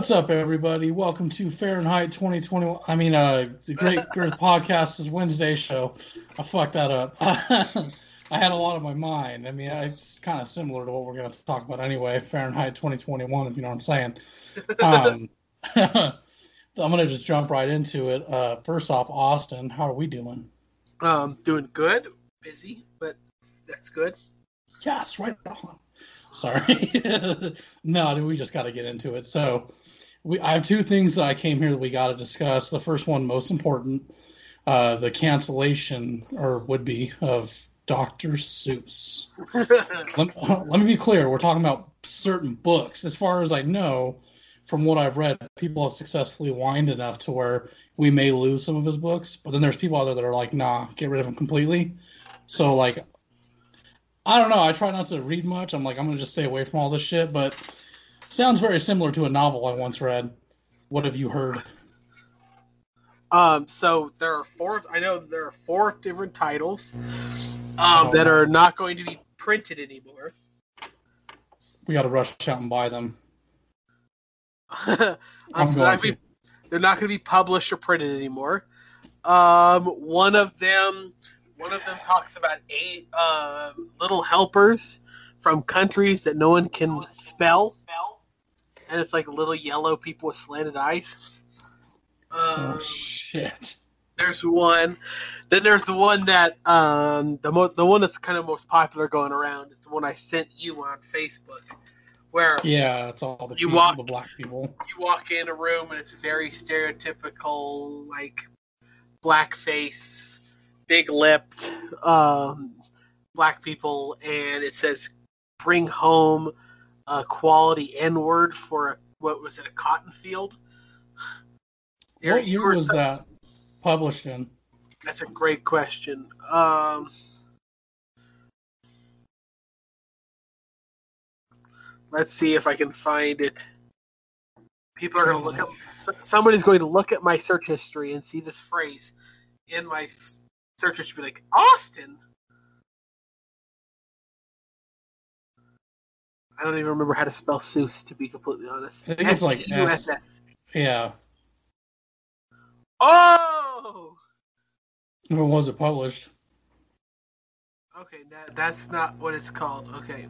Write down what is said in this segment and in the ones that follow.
What's up, everybody? Welcome to Fahrenheit 2021. I mean, uh, the Great Girth Podcast is Wednesday show. I fucked that up. I had a lot on my mind. I mean, it's kind of similar to what we're going to talk about anyway. Fahrenheit 2021, if you know what I'm saying. Um, I'm going to just jump right into it. Uh, first off, Austin, how are we doing? Um, doing good. Busy, but that's good. Yes, right on. Sorry. no, we just got to get into it. So, we I have two things that I came here that we got to discuss. The first one, most important, uh, the cancellation or would be of Dr. Seuss. let, let me be clear. We're talking about certain books. As far as I know, from what I've read, people have successfully whined enough to where we may lose some of his books. But then there's people out there that are like, nah, get rid of him completely. So like I don't know. I try not to read much. I'm like, I'm gonna just stay away from all this shit. But sounds very similar to a novel I once read. What have you heard? Um, so there are four. I know there are four different titles um, oh, that are not going to be printed anymore. We got to rush out and buy them. I'm, I'm going to. Be, they're not going to be published or printed anymore. Um, one of them one of them talks about eight uh, little helpers from countries that no one can spell, and it's like little yellow people with slanted eyes. Um, oh shit! There's one. Then there's the one that um, the mo- the one that's kind of most popular going around. It's the one I sent you on Facebook, where yeah, it's all the you people, walk, the black people. You walk in a room and it's very stereotypical, like blackface big lipped um, black people, and it says bring home a quality N word for what was it, a cotton field? What year was that published in? That's a great question. Um, let's see if I can find it. People are going to look up. Somebody's going to look at my search history and see this phrase in my searcher should be like Austin. I don't even remember how to spell Seuss, to be completely honest. I think it's like S. Yeah. Oh. When was it published? Okay, that, that's not what it's called. Okay.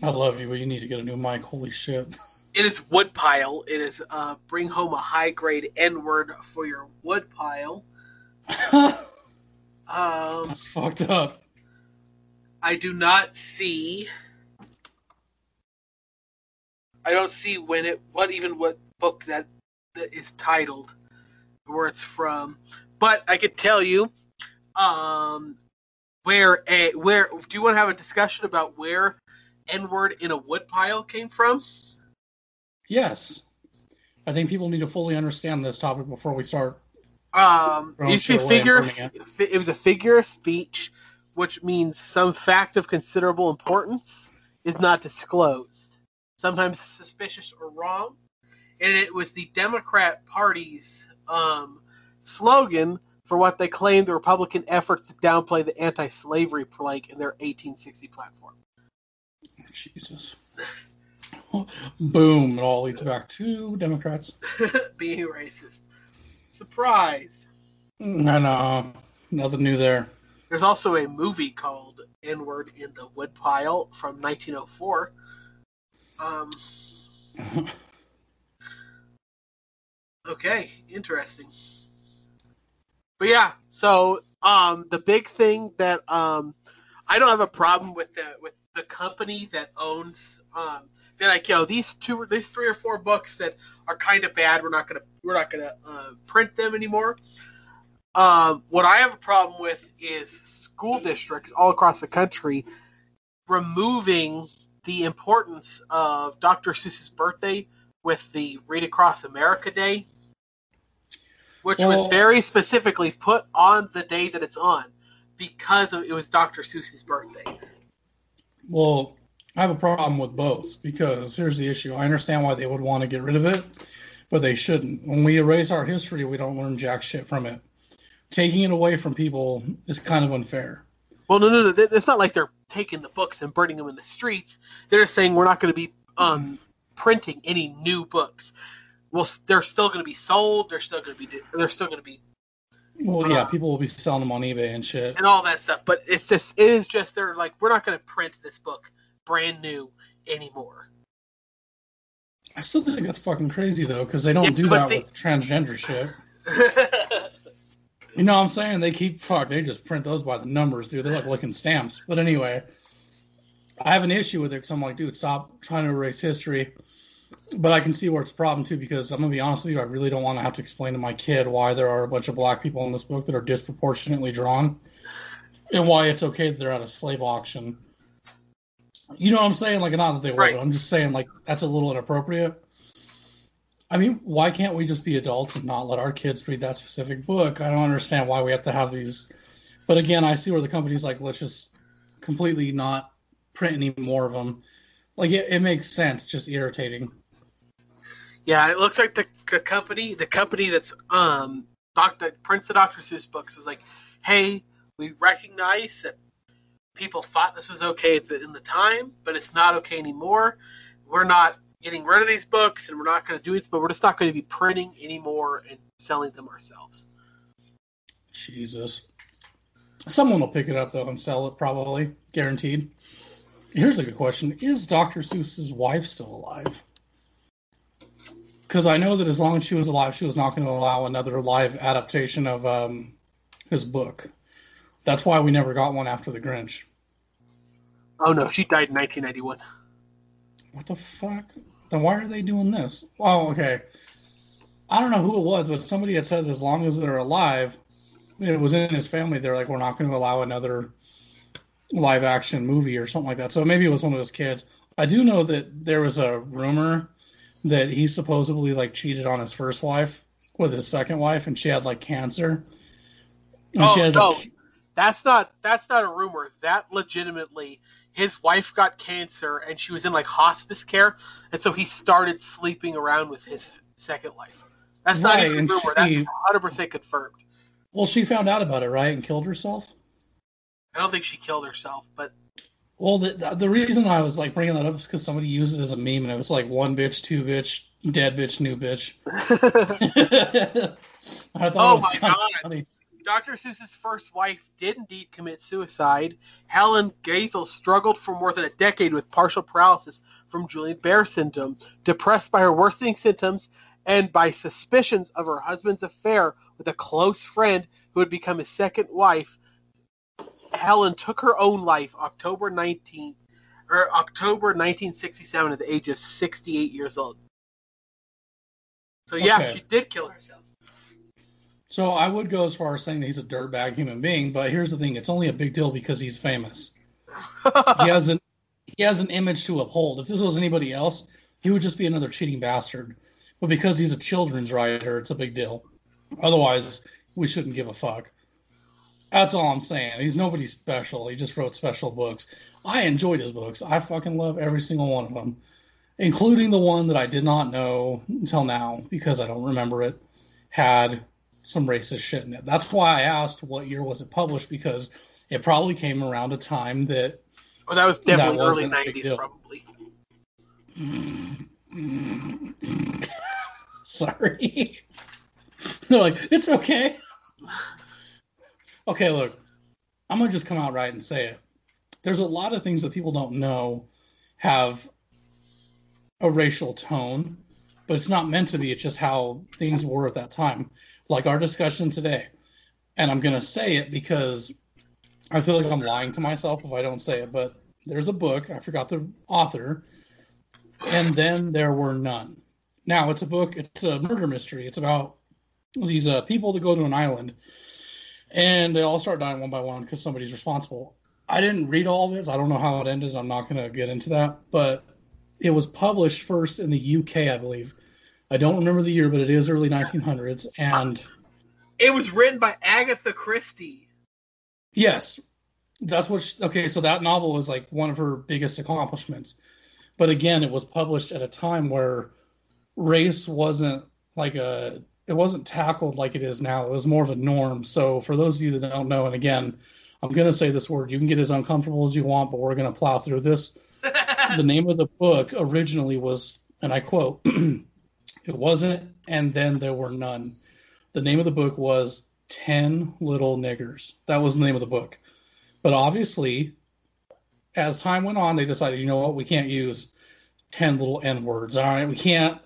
I love you, but you need to get a new mic. Holy shit. it is woodpile. It is uh, bring home a high grade N word for your woodpile. um, That's fucked up. I do not see. I don't see when it, what even what book that, that is titled, where it's from. But I could tell you, um, where a where. Do you want to have a discussion about where N word in a woodpile came from? Yes. I think people need to fully understand this topic before we start. Um, you figure. It. it was a figure of speech, which means some fact of considerable importance is not disclosed, sometimes suspicious or wrong. And it was the Democrat Party's um, slogan for what they claimed the Republican efforts to downplay the anti-slavery plank in their 1860 platform. Jesus. Boom. It all leads back to Democrats. Being racist. Surprise. I know. Nothing new there. There's also a movie called "N word in the Woodpile from 1904. Um, okay, interesting. But yeah, so um, the big thing that um, I don't have a problem with the with the company that owns um, be like, yo, these two, these three or four books that are kind of bad, we're not gonna, we're not gonna uh, print them anymore. Um, what I have a problem with is school districts all across the country removing the importance of Dr. Seuss's birthday with the Read Across America Day, which well, was very specifically put on the day that it's on because of, it was Dr. Seuss's birthday. Well, I have a problem with both because here's the issue. I understand why they would want to get rid of it, but they shouldn't. When we erase our history, we don't learn jack shit from it. Taking it away from people is kind of unfair. Well, no, no, no. It's not like they're taking the books and burning them in the streets. They're saying we're not going to be um, printing any new books. Well, they're still going to be sold. They're still going to be. They're still going to be Well, yeah, people will be selling them on eBay and shit. and all that stuff. But it's just. It is just. They're like we're not going to print this book brand new anymore. I still think that's fucking crazy though, because they don't Yeah, do that they- with transgender shit. You know what I'm saying? They keep fuck. They just print those by the numbers, dude. They're like licking stamps. But anyway, I have an issue with it because I'm like, dude, stop trying to erase history. But I can see where it's a problem too because I'm gonna be honest with you, I really don't want to have to explain to my kid why there are a bunch of black people in this book that are disproportionately drawn, and why it's okay that they're at a slave auction. You know what I'm saying? Like, not that they were. Right. I'm just saying, like, that's a little inappropriate. I mean, why can't we just be adults and not let our kids read that specific book? I don't understand why we have to have these. But again, I see where the company's like, let's just completely not print any more of them. Like, it, it makes sense, just irritating. Yeah, it looks like the, the company, the company that's um, doc, that prints the Dr. Seuss books was like, hey, we recognize that people thought this was okay in the time, but it's not okay anymore. We're not getting rid of these books, and we're not going to do it, but we're just not going to be printing anymore and selling them ourselves. Jesus. Someone will pick it up, though, and sell it, probably. Guaranteed. Here's a good question Is Dr. Seuss's wife still alive? Because I know that as long as she was alive, she was not going to allow another live adaptation of um, his book. That's why we never got one after The Grinch. Oh no, she died in 1991. What the fuck? Then why are they doing this? Oh, okay. I don't know who it was, but somebody had said as long as they're alive, it was in his family. They're like, we're not going to allow another live action movie or something like that. So maybe it was one of his kids. I do know that there was a rumor that he supposedly like cheated on his first wife with his second wife, and she had like cancer. And Oh, she had, no. like, That's not that's not a rumor. That legitimately, his wife got cancer and she was in like hospice care, and so he started sleeping around with his second wife. That's not Right, even rumor. she- That's 100 percent confirmed. well, she found out about it, right, and killed herself. I don't think she killed herself, but Well, the, the the reason I was like bringing that up is because somebody used it as a meme, and it was like one bitch, two bitch, dead bitch, new bitch. I thought Oh it was my God. funny. Dr. Seuss's first wife did indeed commit suicide. Helen Geisel struggled for more than a decade with partial paralysis from Guillain-Barré syndrome, depressed by her worsening symptoms and by suspicions of her husband's affair with a close friend who had become his second wife. Helen took her own life October 19th or er, October 1967 at the age of 68 years old. So yeah, Okay. she did kill herself. So I would go as far as saying that he's a dirtbag human being, but here's the thing: it's only a big deal because he's famous. He has an he has an image to uphold. If this was anybody else, he would just be another cheating bastard. But because he's a children's writer, it's a big deal. Otherwise, we shouldn't give a fuck. That's all I'm saying. He's nobody special. He just wrote special books. I enjoyed his books. I fucking love every single one of them, including the one that I did not know until now because I don't remember it. Had some racist shit in it. That's why I asked what year was it published because it probably came around a time that Well, that was definitely That early wasn't a big 90s, probably. Sorry. They're like, it's okay. Okay, look, I'm gonna just come out right and say it. There's a lot of things that people don't know have a racial tone, but it's not meant to be. It's just how things were at that time. Like our discussion today. And I'm gonna say it because I feel like I'm lying to myself if I don't say it, but there's a book, I forgot the author, and then there were none. Now it's a book. It's a murder mystery. It's about these uh, people that go to an island, and they all start dying one by one because somebody's responsible. I didn't read all of it. I don't know how it ended. I'm not going to get into that. But it was published first in the UK, I believe. I don't remember the year, but it is early 1900s. And It was written by Agatha Christie. yes, that's what. She, okay, so that novel is like one of her biggest accomplishments. But again, it was published at a time where race wasn't like a it wasn't tackled like it is now. It was more of a norm. So for those of you that don't know, and again, I'm going to say this word. You can get as uncomfortable as you want, but we're going to plow through this. the name of the book originally was, and I quote, it wasn't, and then there were none. The name of the book was 10 Little Niggers. That was the name of the book. But obviously, as time went on, they decided, you know what, we can't use 10 little N words. All right, we can't,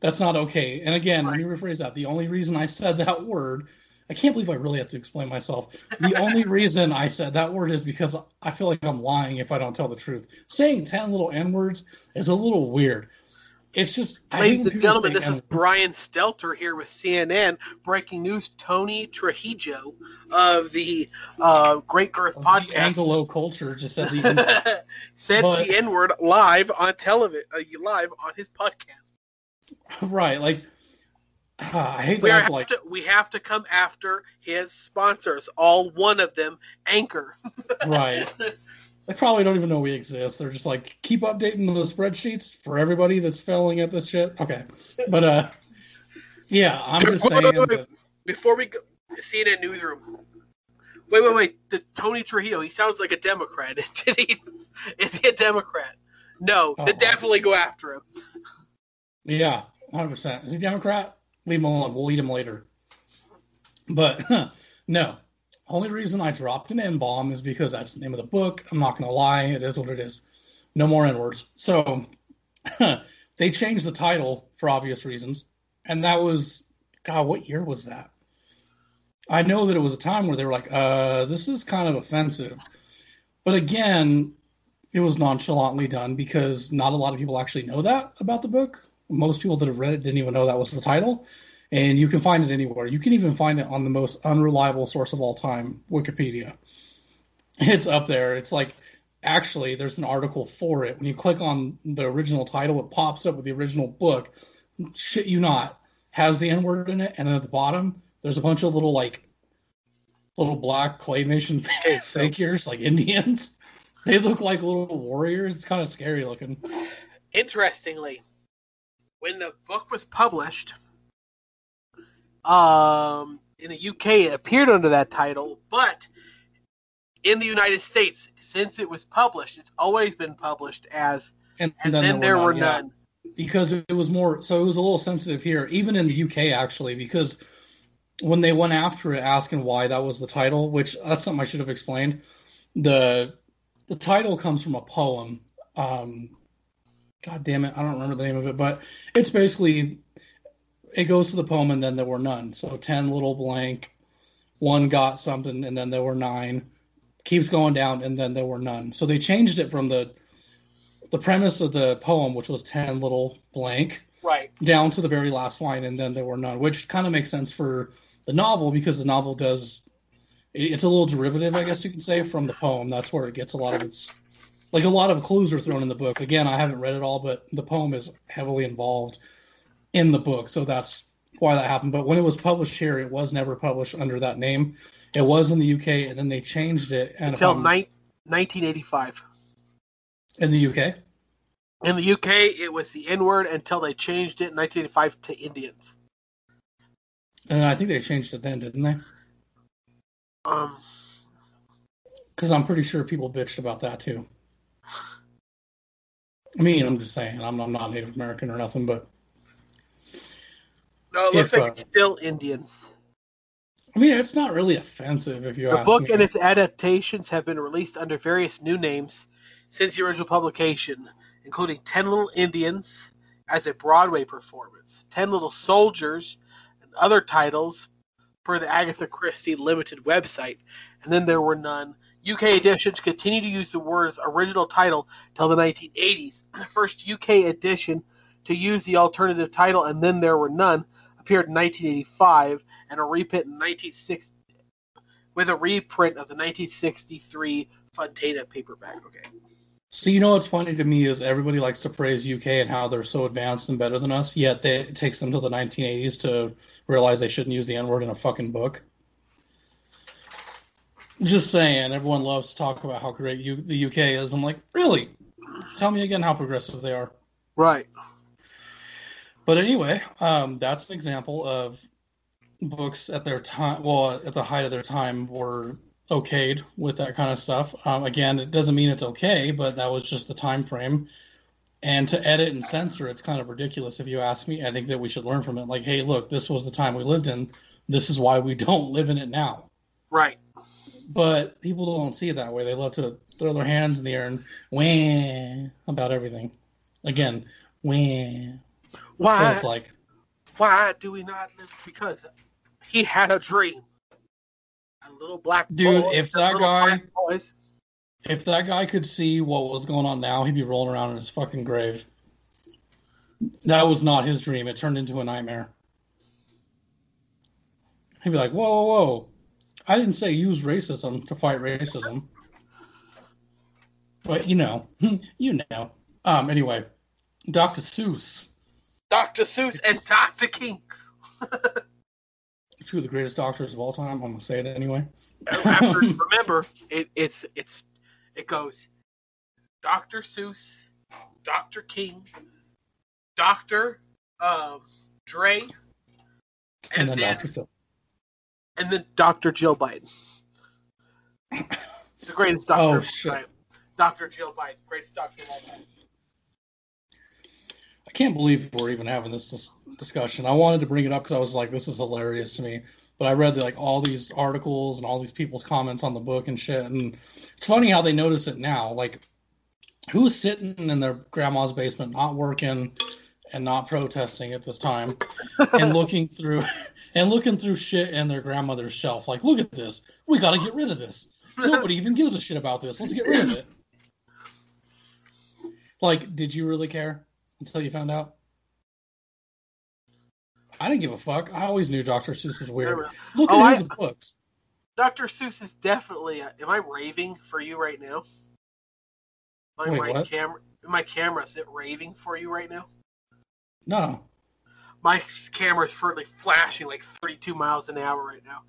that's not okay. And again, let me rephrase that. The only reason I said that word I can't believe I really have to explain myself. The only reason I said that word is because I feel like I'm lying if I don't tell the truth. Saying 10 little N words is a little weird. It's just, ladies and gentlemen, this N-words. is Brian Stelter here with CNN breaking news. Tony Trujillo of the uh, Great Girth of podcast, Anglo culture, just said the said but, the N word live on television, uh, live on his podcast. Right, like I hate we, have like... to, we have to come after his sponsors, all one of them, Anchor. right. They probably don't even know we exist. They're just like, keep updating the spreadsheets for everybody that's failing at this shit. Okay. But, uh, yeah, I'm just saying. That... Before we go, CNN Newsroom. Wait, wait, wait. The Tony Trujillo, he sounds like a Democrat. Did he? Is he a Democrat? No, oh, definitely go after him. Yeah, 100%. Is he Democrat? Leave him alone. We'll eat him later. But no, only reason I dropped an N bomb is because that's the name of the book. I'm not going to lie. It is what it is. No more N words. So they changed the title for obvious reasons. And that was, God, what year was that? I know that it was a time where they were like, uh, this is kind of offensive. But again, it was nonchalantly done because not a lot of people actually know that about the book most people that have read it didn't even know that was the title. And you can find it anywhere. You can even find it on the most unreliable source of all time, Wikipedia. It's up there. It's like actually there's an article for it. When you click on the original title, it pops up with the original book. Shit you not. Has the N word in it, and then at the bottom, there's a bunch of little like little black claymation figures, like Indians. They look like little warriors. It's kind of scary looking. Interestingly, when the book was published, um, in the UK, it appeared under that title, but in the United States, since it was published, it's always been published as, and, and, then, then, there, were, none. Were none. Because it was more, so it was a little sensitive here, even in the UK, actually, because when they went after it, asking why that was the title, which that's something I should have explained. The the title comes from a poem um, God damn it, I don't remember the name of it, but it's basically it goes to the poem and then there were none. So ten little blank, one got something and then there were nine. Keeps going down and then there were none. So they changed it from the the premise of the poem, which was ten little blank, right, down to the very last line and then there were none, which kind of makes sense for the novel because the novel does it's a little derivative, I guess you can say, from the poem. That's where it gets a lot of its like a lot of clues are thrown in the book. Again, I haven't read it all, but the poem is heavily involved in the book, so that's why that happened. But when it was published here, it was never published under that name. It was in the UK, and then they changed it and until ni- 1985. In the UK. In the UK, it was the N word until they changed it in 1985 to Indians. And I think they changed it then, didn't they? Um, because I'm pretty sure people bitched about that too. I mean, I'm just saying, I'm, I'm not Native American or nothing, but. No, it looks if, like uh, it's still Indians. I mean, it's not really offensive if you the ask book me. and its adaptations have been released under various new names since the original publication, including Ten Little Indians as a Broadway performance, Ten Little Soldiers, and other titles per the Agatha Christie Limited website. And then there were none UK editions continue to use the words original title till the 1980s. The first UK edition to use the alternative title, and then there were none, appeared in 1985, and a reprint in 1960 with a reprint of the 1963 Fontana paperback. Okay. So you know what's funny to me is everybody likes to praise UK and how they're so advanced and better than us, yet they, it takes them till the 1980s to realize they shouldn't use the N word in a fucking book. Just saying, everyone loves to talk about how great the UK is. I'm like, really? Tell me again how progressive they are. Right. But anyway, um, that's an example of books at their time. Well, at the height of their time, were okayed with that kind of stuff. Um, again, it doesn't mean it's okay, but that was just the time frame. And to edit and censor, it's kind of ridiculous if you ask me. I think that we should learn from it. Like, hey, look, this was the time we lived in. This is why we don't live in it now. Right. But people don't see it that way. They love to throw their hands in the air and wah about everything. Again, wah. Why? So it's like, why do we not live? Because he had a dream. A little black Dude, boy, if that guy- if that guy could see what was going on now, he'd be rolling around in his fucking grave. That was not his dream. It turned into a nightmare. He'd be like, whoa, whoa, whoa. I didn't say use racism to fight racism. But you know, you know. Um, anyway, Dr. Seuss, Dr. Seuss and Dr. King. two of the greatest doctors of all time. I'm gonna say it anyway. After, remember, it, it's it's it goes Dr. Seuss, Dr. King, Dr. Um, Dre, and, and then then Dr. Phil. And then Dr. Jill Biden. the greatest doctor. Oh, shit. Dr. Joe Biden, greatest doctor of all time. I can't believe we're even having this dis- discussion. I wanted to bring it up because I was like, this is hilarious to me. But I read like all these articles and all these people's comments on the book and shit. And it's funny how they notice it now. Like, who's sitting in their grandma's basement, not working and not protesting at this time, and looking through and looking through shit in their grandmother's shelf? Like, look at this. We got to get rid of this. Nobody even gives a shit about this. Let's get rid of it. Like, did you really care until you found out? I didn't give a fuck. I always knew Dr. Seuss was weird. Look Oh, at I- his books. Dr. Seuss is definitely. Uh, am I raving for you right now? My, Wait, my camera, my camera is it raving for you right now? No. My camera's currently flashing like 32 miles an hour right now.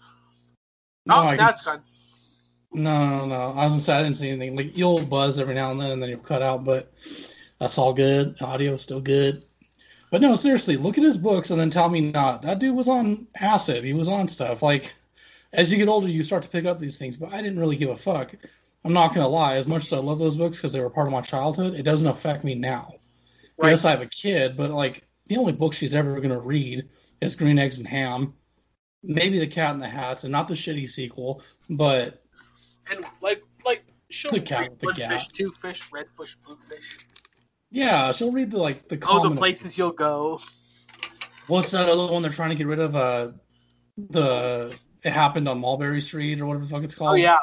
No, oh, that's s- gone. No, no, no. I was say I didn't see anything. Like you'll buzz every now and then, and then you'll cut out, but that's all good. Audio's still good. But no, seriously, look at his books and then tell me not. That dude was on acid. He was on stuff. Like as you get older, you start to pick up these things. But I didn't really give a fuck. I'm not gonna lie. As much as I love those books because they were part of my childhood, it doesn't affect me now. Right. Yes, I have a kid, but like the only book she's ever gonna read is Green Eggs and Ham. Maybe The Cat in the Hats, and not the shitty sequel, but And like, like, she'll The cat read the one gap. fish, two fish, red fish, blue fish. Yeah, she'll read the like the Oh, the places you'll go. What's that other one they're trying to get rid of? Uh, the it happened on Mulberry Street or whatever the fuck it's called. Oh yeah,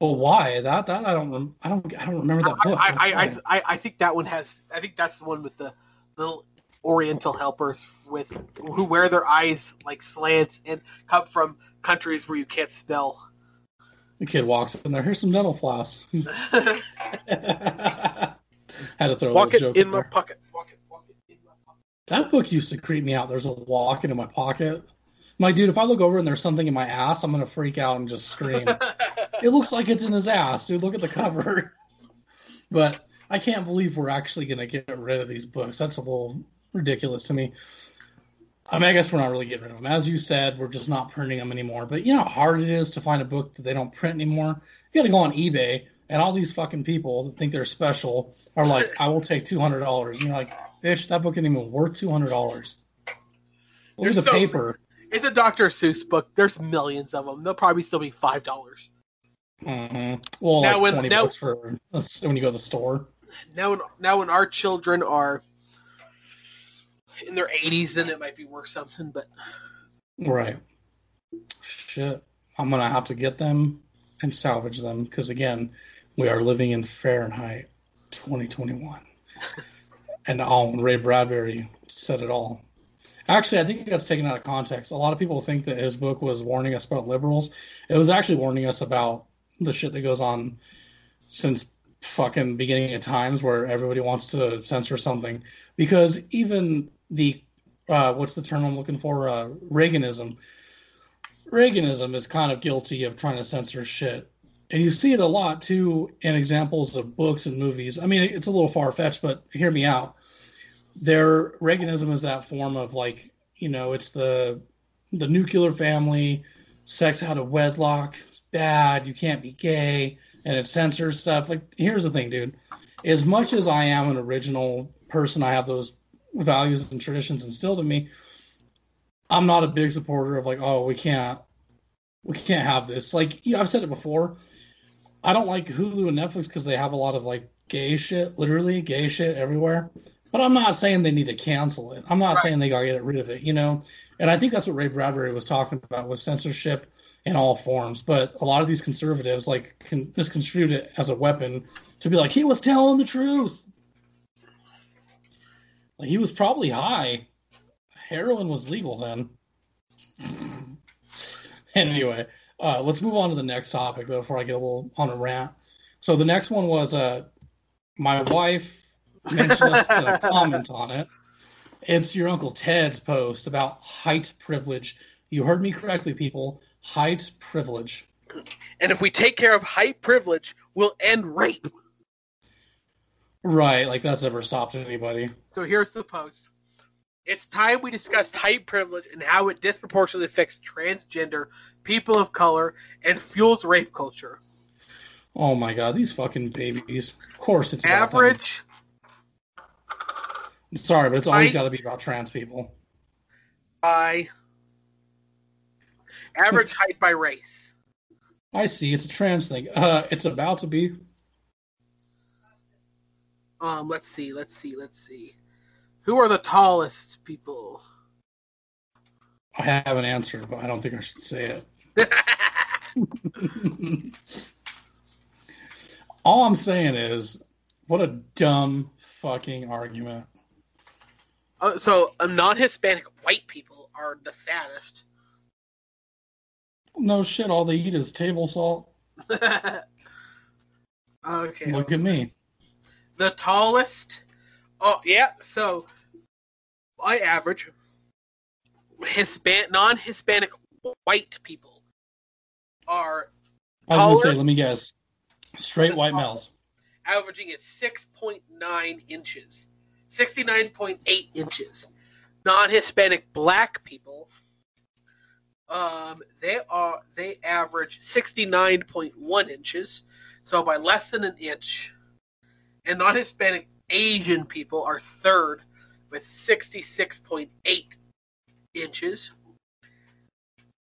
But why that that I don't I don't I don't remember that book. I, I, I. I, I think that one has. I think that's the one with the little Oriental helpers with who wear their eyes like slants and come from countries where you can't spell. the kid walks in there. Here's some dental floss. Had to throw a Walk little it joke in in my pocket. Wocket. Walk it in my pocket. That book used to creep me out. There's a Wocket in my pocket. My dude, if I look over and there's something in my ass, I'm gonna freak out and just scream. It looks like it's in his ass, dude. Look at the cover. but I can't believe we're actually going to get rid of these books. That's a little ridiculous to me. I mean, I guess we're not really getting rid of them. As you said, we're just not printing them anymore. But you know how hard it is to find a book that they don't print anymore? You got to go on eBay, and all these fucking people that think they're special are like, I will take $200. And you're like, bitch, that book ain't even worth $200. Look at the so- paper. It's a Dr. Seuss book. There's millions of them. They'll probably still be five dollars. hmm Well, Now like when- 20 now- bucks for when you go to the store. Now, when, now when our children are in their 80s, then it might be worth something. But Right. Shit. I'm going to have to get them and salvage them because, again, we are living in Fahrenheit 2021. and all Ray Bradbury said it all. Actually, I think that's taken out of context. A lot of people think that his book was warning us about liberals. It was actually warning us about the shit that goes on since fucking beginning of times where everybody wants to censor something. Because even the uh, what's the term I'm looking for? Uh, Reaganism. Reaganism is kind of guilty of trying to censor shit. And you see it a lot too in examples of books and movies. I mean, it's a little far fetched, but hear me out. Their Reaganism is that form of like, you know, it's the the nuclear family, sex out of wedlock it's bad. You can't be gay, and it censors stuff. Like, here's the thing, dude. As much as I am an original person, I have those values and traditions instilled in me. I'm not a big supporter of like, oh, we can't, we can't have this. Like, I've said it before. I don't like Hulu and Netflix because they have a lot of like gay shit, literally gay shit everywhere. But I'm not saying they need to cancel it. I'm not right. saying they gotta get rid of it, you know. And I think that's what Ray Bradbury was talking about with censorship in all forms. But a lot of these conservatives like can misconstrued it as a weapon to be like he was telling the truth. Like, he was probably high. Heroin was legal then. anyway, uh, let's move on to the next topic though before I get a little on a rant. So the next one was uh, my wife mentioned us to comment on it. It's your Uncle Ted's post about height privilege. You heard me correctly, people. Height privilege. And if we take care of height privilege, we'll end rape. Right, like that's ever stopped anybody. So here's the post. It's time we discussed height privilege and how it disproportionately affects transgender, people of color, and fuels rape culture. Oh my god, these fucking babies. Of course it's average. Sorry, but it's always got to be about trans people. I average height by race. I see. It's a trans thing. Uh, it's about to be. Um, let's see, let's see, let's see. Who are the tallest people? I have an answer, but I don't think I should say it. All I'm saying is, what a dumb fucking argument. Uh, so, uh, non-Hispanic white people are the fattest. No shit. All they eat is table salt. okay. Look at me the tallest. Oh yeah, so I average Hispan non-Hispanic white people are. I was gonna say, let me guess, straight white males. Averaging at six point nine inches, sixty nine point eight inches. Non-Hispanic black people, um, they are they average sixty nine point one inches, so by less than an inch and non Hispanic Asian people are third with 66.8 inches.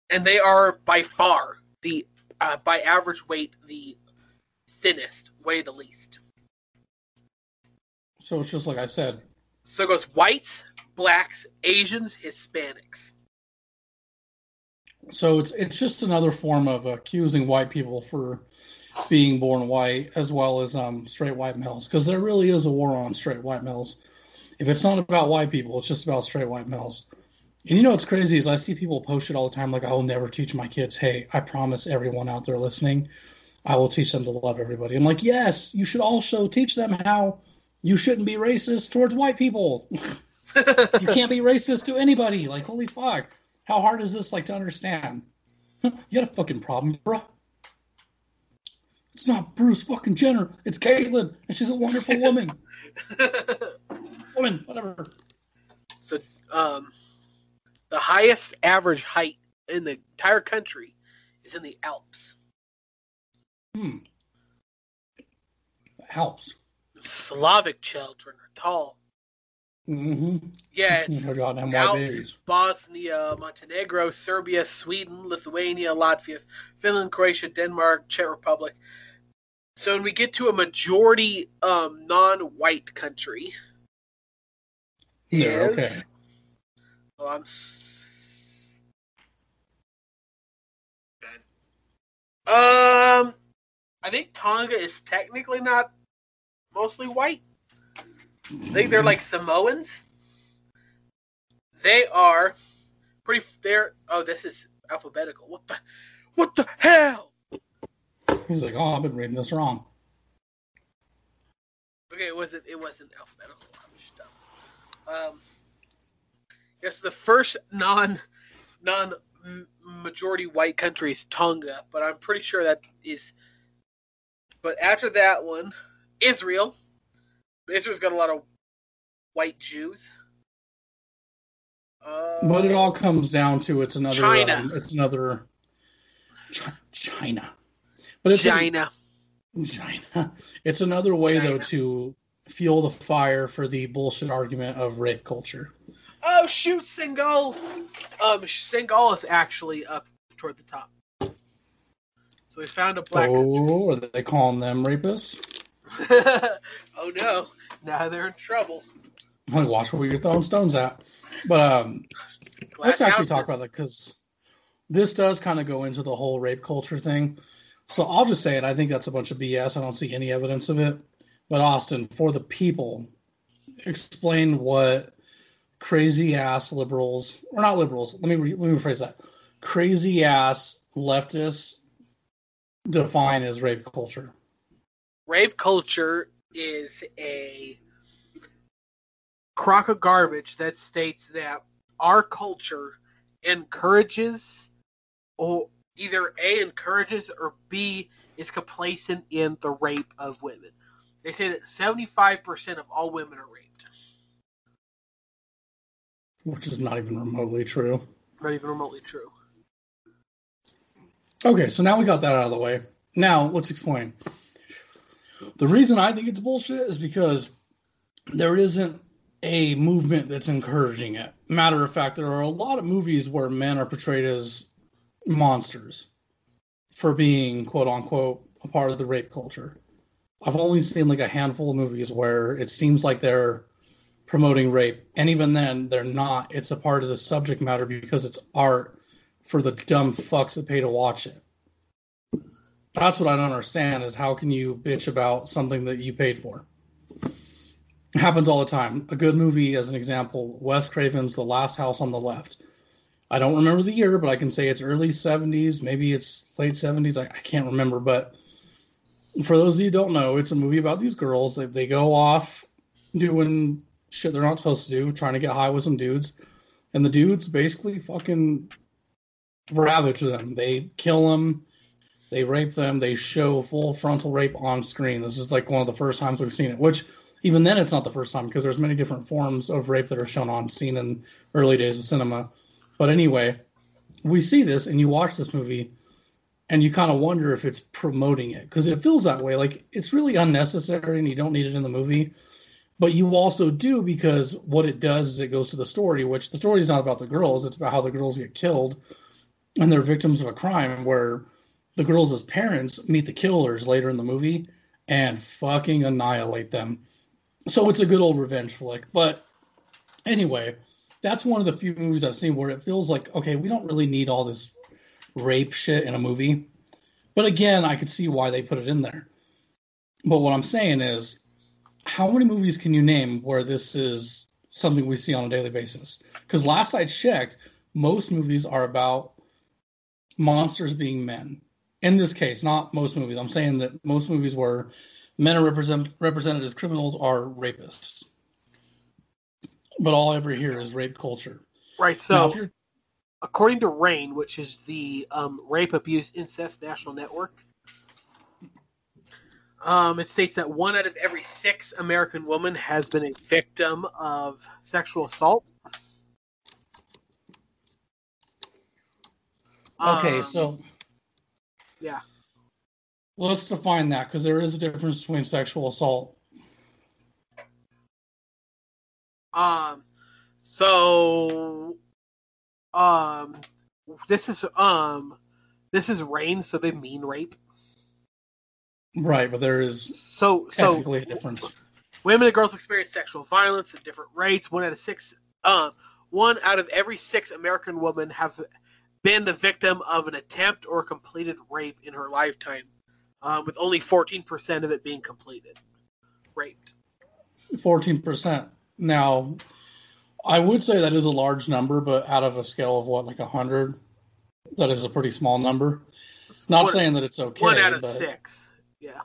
And they are by far the, uh, by average weight, the thinnest, weigh the least. So it's just like I said. So it goes whites, blacks, Asians, Hispanics. So it's it's just another form of accusing white people for being born white as well as um, straight white males because there really is a war on straight white males. If it's not about white people, it's just about straight white males. And you know what's crazy is I see people post it all the time like I will never teach my kids, hey, I promise everyone out there listening, I will teach them to love everybody. I'm like, yes, you should also teach them how you shouldn't be racist towards white people. you can't be racist to anybody. Like, holy fuck. How hard is this like to understand? you got a fucking problem, bro. It's not Bruce fucking Jenner. It's Caitlyn, and she's a wonderful woman. woman, whatever. So, um, the highest average height in the entire country is in the Alps. Hmm. Alps. Slavic children are tall. Mm-hmm. Yeah, it's Alps, Bosnia, Montenegro, Serbia, Sweden, Lithuania, Latvia, Finland, Croatia, Denmark, Czech Republic, so when we get to a majority um, non-white country, yeah, is, okay. Well, I'm. Um, I think Tonga is technically not mostly white. I think they're like Samoans. They are pretty. They're oh, this is alphabetical. What the? What the hell? He's like, oh, I've been reading this wrong. Okay, it wasn't. It wasn't alphabetical. Um, yes, the first non non majority white country is Tonga, but I'm pretty sure that is. But after that one, Israel. Israel's got a lot of white Jews. Uh, but it all comes down to it's another. China. Um, it's another China. But it's China. A, China. It's another way China. though to fuel the fire for the bullshit argument of rape culture. Oh shoot, Senegal. Um, Senegal is actually up toward the top. So we found a black. Oh, are they calling them rapists? oh no! Now they're in trouble. Like, watch where you're throwing stones at. But um, Glass let's actually talk about that because this does kind of go into the whole rape culture thing. So I'll just say it. I think that's a bunch of BS. I don't see any evidence of it. But Austin, for the people, explain what crazy ass liberals or not liberals. Let me re- let me rephrase that. Crazy ass leftists define as rape culture. Rape culture is a crock of garbage that states that our culture encourages or either A encourages or B is complacent in the rape of women. They say that 75% of all women are raped. Which is not even remotely true. Not even remotely true. Okay, so now we got that out of the way. Now let's explain. The reason I think it's bullshit is because there isn't a movement that's encouraging it. Matter of fact, there are a lot of movies where men are portrayed as monsters for being quote unquote a part of the rape culture. I've only seen like a handful of movies where it seems like they're promoting rape, and even then, they're not. It's a part of the subject matter because it's art for the dumb fucks that pay to watch it. That's what I don't understand is how can you bitch about something that you paid for? It happens all the time. A good movie, as an example, Wes Craven's The Last House on the Left. I don't remember the year, but I can say it's early 70s, maybe it's late 70s. I, I can't remember, but for those of you who don't know, it's a movie about these girls they go off doing shit they're not supposed to do, trying to get high with some dudes, and the dudes basically fucking ravage them. They kill them, they rape them, they show full frontal rape on screen. This is like one of the first times we've seen it, which even then it's not the first time because there's many different forms of rape that are shown on scene in early days of cinema. But anyway, we see this and you watch this movie and you kind of wonder if it's promoting it because it feels that way. Like it's really unnecessary and you don't need it in the movie. But you also do because what it does is it goes to the story, which the story is not about the girls, it's about how the girls get killed and they're victims of a crime where the girls parents meet the killers later in the movie and fucking annihilate them. So it's a good old revenge flick. But anyway, that's one of the few movies I've seen where it feels like, okay, we don't really need all this rape shit in a movie. But again, I could see why they put it in there. But what I'm saying is, how many movies can you name where this is something we see on a daily basis? Because last I checked, most movies are about monsters being men. In this case, not most movies. I'm saying that most movies where men are represent, represented as criminals are rapists. But all I ever hear is rape culture. Right. So, you're according to RAINN, which is the um, Rape Abuse Incest National Network, um, it states that one out of every six American women has been a victim of sexual assault. okay, Um, so yeah, let's define that because there is a difference between sexual assault. Um, so, um, this is um, this is RAINN, so they mean rape. Right, but there is So, so technically a difference. women and girls experience sexual violence at different rates. One out of six, um, one out of every six American women have been the victim of an attempt or completed rape in her lifetime, um, with only fourteen percent of it being completed, raped. Fourteen percent. Now, I would say that is a large number, but out of a scale of what, like a hundred, that is a pretty small number. Not One- saying that it's okay. one out of six. Yeah.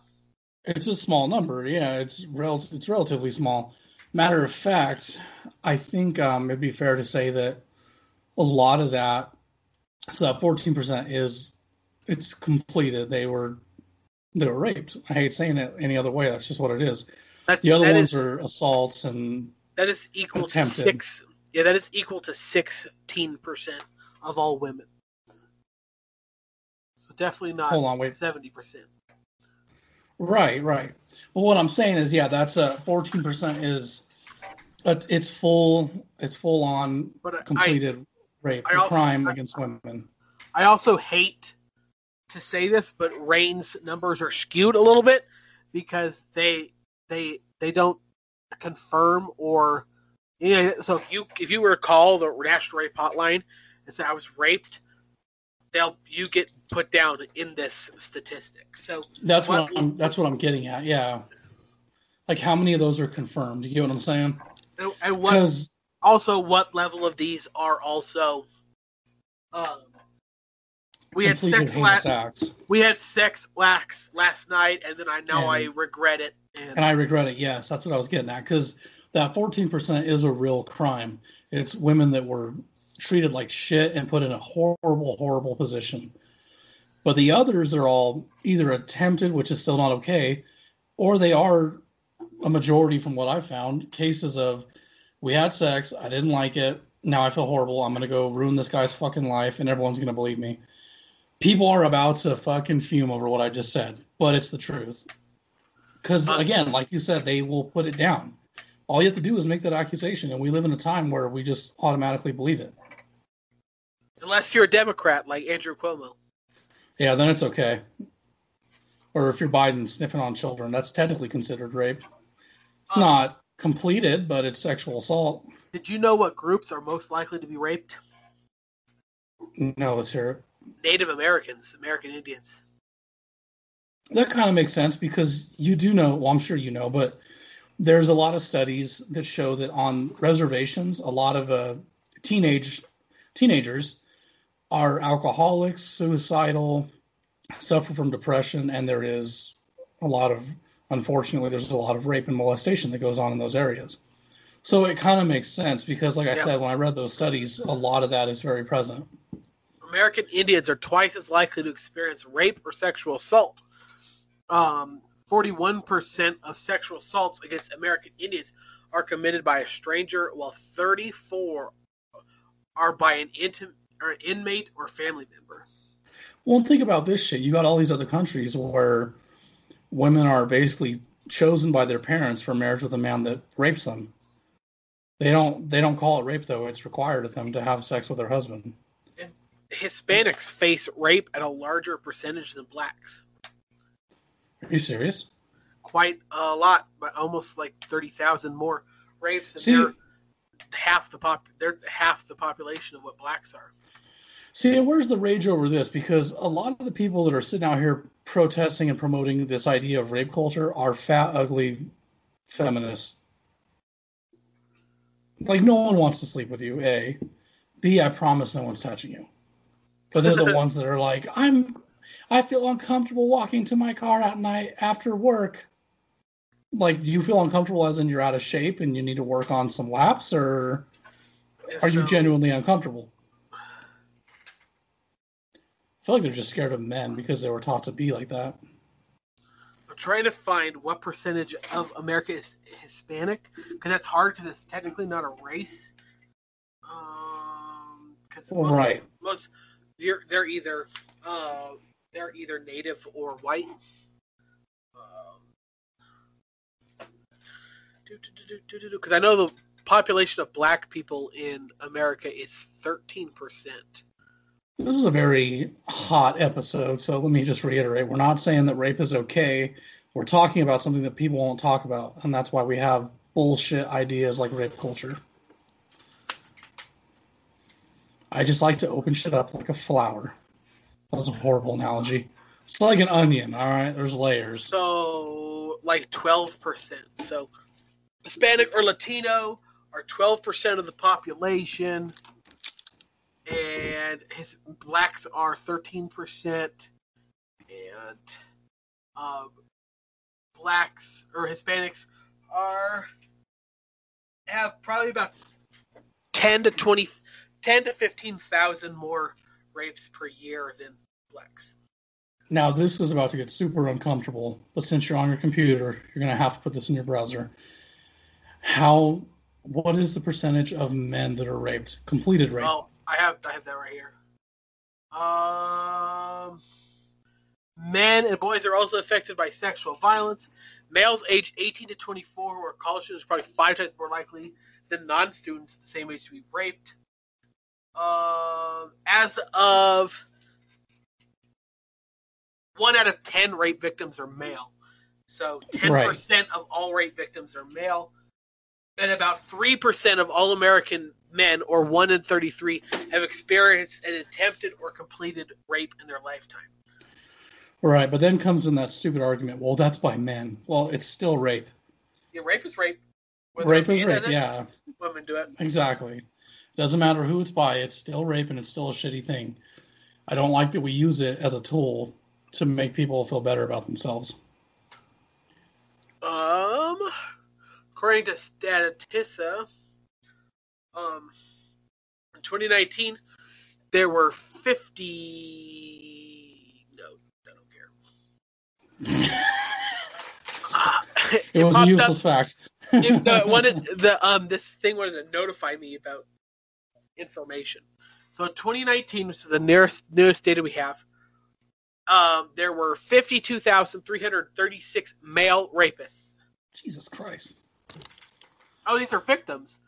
It's a small number. Yeah, it's rel- it's relatively small. Matter of fact, I think um, it'd be fair to say that a lot of that, so that fourteen percent is, it's completed. They were, they were raped. I hate saying it any other way. That's just what it is. That's The other ones is- are assaults and that is equal attempted. to six. Yeah, that is equal to sixteen percent of all women. So definitely not Hold on, wait. seventy percent. Right, right. But what I'm saying is, yeah, that's a 14% is, but it's full, it's full on But completed rape, I also- crime I- against women. I also hate to say this, but RAINN's numbers are skewed a little bit because they they they don't confirm or yeah. So if you if you were to call the National Rape Hotline and say I was raped, they'll you get put down in this statistic. So That's what, What- I'm. That's what I'm getting at. Yeah. Like how many of those are confirmed? You get what I'm saying? and, and what Because also what level of these are also um, we had sex last acts, we had sex last last night and then I know I regret it and, and I regret it. Yes, that's what I was getting at. Because that 14% is a real crime. It's women that were treated like shit and put in a horrible, horrible position. But the others are all either attempted, which is still not okay, or they are a majority from what I found cases of we had sex, I didn't like it, now I feel horrible, I'm gonna go ruin this guy's fucking life, and everyone's gonna believe me. People are about to fucking fume over what I just said, but it's the truth. Because again, like you said, they will put it down. All you have to do is make that accusation, and we live in a time where we just automatically believe it. unless you're a Democrat like Andrew Cuomo. Yeah, then it's okay. Or if you're Biden sniffing on children, that's technically considered rape. It's Um, not completed, but it's sexual assault. Did you know what groups are most likely to be raped? No, let's hear it. Native Americans, American Indians. That kind of makes sense because you do know, well, I'm sure you know, but there's a lot of studies that show that on reservations, a lot of uh, teenage teenagers are alcoholics, suicidal, suffer from depression, and there is a lot of, unfortunately, there's a lot of rape and molestation that goes on in those areas. So it kind of makes sense because, like I Yeah. said, when I read those studies, a lot of that is very present. American Indians are twice as likely to experience rape or sexual assault. Um, 41% of sexual assaults against American Indians are committed by a stranger, while 34 are by an intim- or an inmate or family member. Well, think about this shit. You got all these other countries where women are basically chosen by their parents for marriage with a man that rapes them. They don't they don't call it rape though. It's required of them to have sex with their husband. Hispanics face rape at a larger percentage than blacks. Are you serious? Quite a lot, but almost like 30,000 more rapes. And See- they're half the pop. They're half the population of what blacks are. See, where's the rage over this? Because a lot of the people that are sitting out here protesting and promoting this idea of rape culture are fat, ugly feminists. Like, no one wants to sleep with you, A. B, I promise no one's touching you. But they're the ones that are like, I'm, I feel uncomfortable walking to my car at night after work. Like, do you feel uncomfortable as in you're out of shape and you need to work on some laps, or are you genuinely uncomfortable? I feel like they're just scared of men because they were taught to be like that. I'm trying to find what percentage of America is Hispanic, because that's hard because it's technically not a race. Um, because most, Right. most they're they're either uh they're either native or white. Um, Because I know the population of black people in America is thirteen percent. This is a very hot episode, so let me just reiterate. We're not saying that rape is okay. We're talking about something that people won't talk about, and that's why we have bullshit ideas like rape culture. I just like to open shit up like a flower. That was a horrible analogy. It's like an onion, all right? There's layers. So like twelve percent. So Hispanic or Latino are twelve percent of the population, and his blacks are thirteen percent, and um, blacks or Hispanics are have probably about ten to 20, 10 to fifteen thousand more rapes per year than blacks. Now, this is about to get super uncomfortable, but since you're on your computer, you're going to have to put this in your browser. How, what is the percentage of men that are raped, completed rape? Oh, I have I have that right here. Um, Men and boys are also affected by sexual violence. Males aged 18 to 24 who are college students are probably five times more likely than non-students at the same age to be raped. Um, as of one out of ten rape victims are male. So 10% Right. of all rape victims are male. And about 3% of all American men, or 1 in 33, have experienced an attempted or completed rape in their lifetime. Right, but then comes in that stupid argument. Well, that's by men. Well, it's still rape. Yeah, rape is rape. Whether rape is rape. it, Yeah, Women do it. exactly. Doesn't matter who it's by. It's still rape, and it's still a shitty thing. I don't like that we use it as a tool to make people feel better about themselves. Um, according to Statista, um, in 2019, there were 50. No, I don't care. Uh, It was a useless up- fact. it, the, wanted, the um this thing wanted to notify me about information. So in 2019, which is the nearest newest data we have, um, there were 52,336 male rapists. Jesus Christ. Oh, these are victims.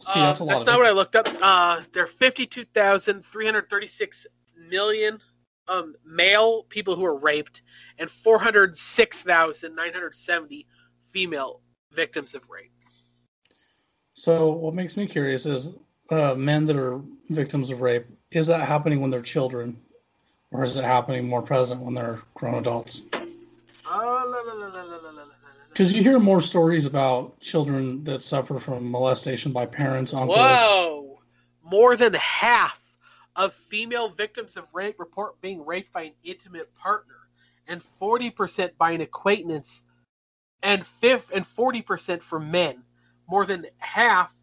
See, Uh, that's a lot. that's not what I looked up. Uh, there are 52,336 million um, male people who were raped and 406,970 female victims of rape. So, what makes me curious is uh, men that are victims of rape. Is that happening when they're children, or is it happening more present when they're grown adults? Oh, la, la, la, Because you hear more stories about children that suffer from molestation by parents, uncles. Whoa! More than half of female victims of rape report being raped by an intimate partner, and 40% by an acquaintance, and fifth and 40% for men. More than half,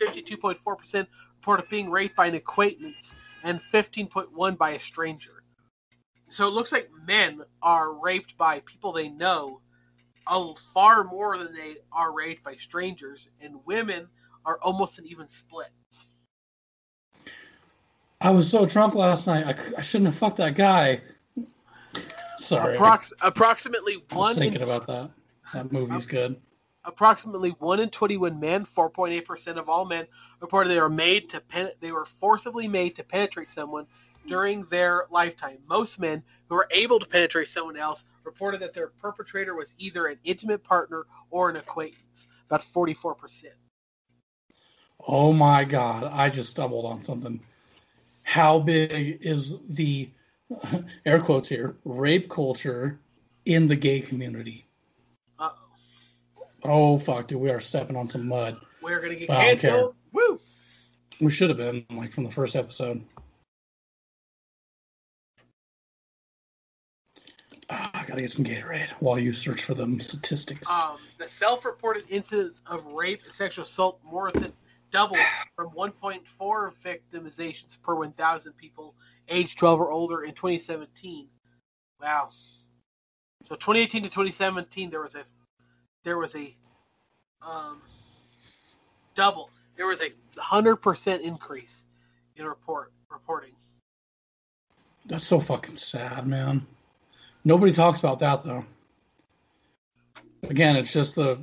52.4%, report of being raped by an acquaintance, and 15.1 by a stranger. So it looks like men are raped by people they know a far more than they are raped by strangers, and women are almost an even split. I was so drunk last night. I shouldn't have fucked that guy. Sorry, Approx- approximately I was one thinking in, about that. That movie's good. approximately one in twenty-one men, four point eight percent of all men, reported they were made to pen- they were forcibly made to penetrate someone during their lifetime. Most men who were able to penetrate someone else reported that their perpetrator was either an intimate partner or an acquaintance. About forty-four percent. Oh my god! I just stumbled on something. How big is the air quotes here rape culture in the gay community? Uh oh, Oh fuck, dude, we are stepping on some mud. we're gonna get But I canceled. Woo! We should have been like from the first episode. Gotta get some Gatorade while you search for them statistics. Um, the self-reported incidents of rape and sexual assault more than doubled from 1.4 victimizations per 1,000 people aged 12 or older in 2017. Wow. So 2018 to 2017, there was a there was a um, double. There was a hundred percent increase in report reporting. That's so fucking sad, man. Nobody talks about that though. Again, it's just the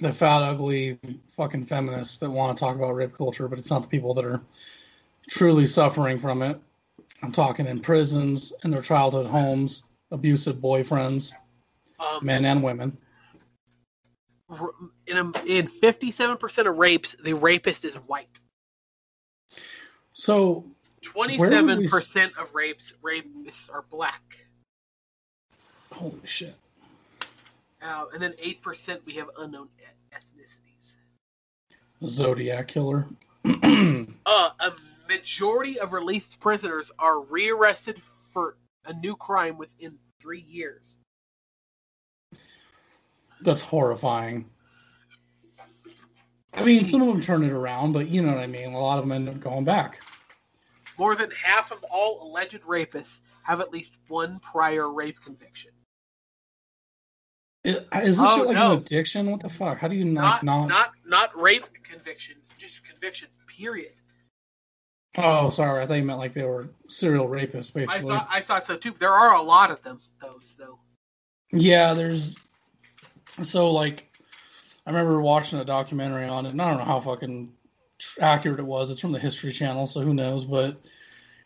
the fat, ugly, fucking feminists that want to talk about rape culture, but it's not the people that are truly suffering from it. I'm talking in prisons, in their childhood homes, abusive boyfriends, Um, men and women. in a, in 57% of rapes, the rapist is white. So, Twenty-seven percent of rapes rapists are black, holy shit. uh, and then eight percent we have unknown ethnicities. Zodiac killer. Uh, a majority of released prisoners are rearrested for a new crime within three years. That's horrifying. I mean, some of them turn it around, but you know what I mean. A lot of them end up going back. More than half of all alleged rapists have at least one prior rape conviction. Is, is this Oh, shit like no. an addiction? What the fuck? How do you Not not not? not not rape conviction, just conviction. Period. Oh, sorry. I thought you meant like they were serial rapists, I basically. thought I thought so too. There are a lot of them, those though. Yeah, there's so like I remember watching a documentary on it, and I don't know how fucking accurate it was. It's from the History Channel, so who knows? But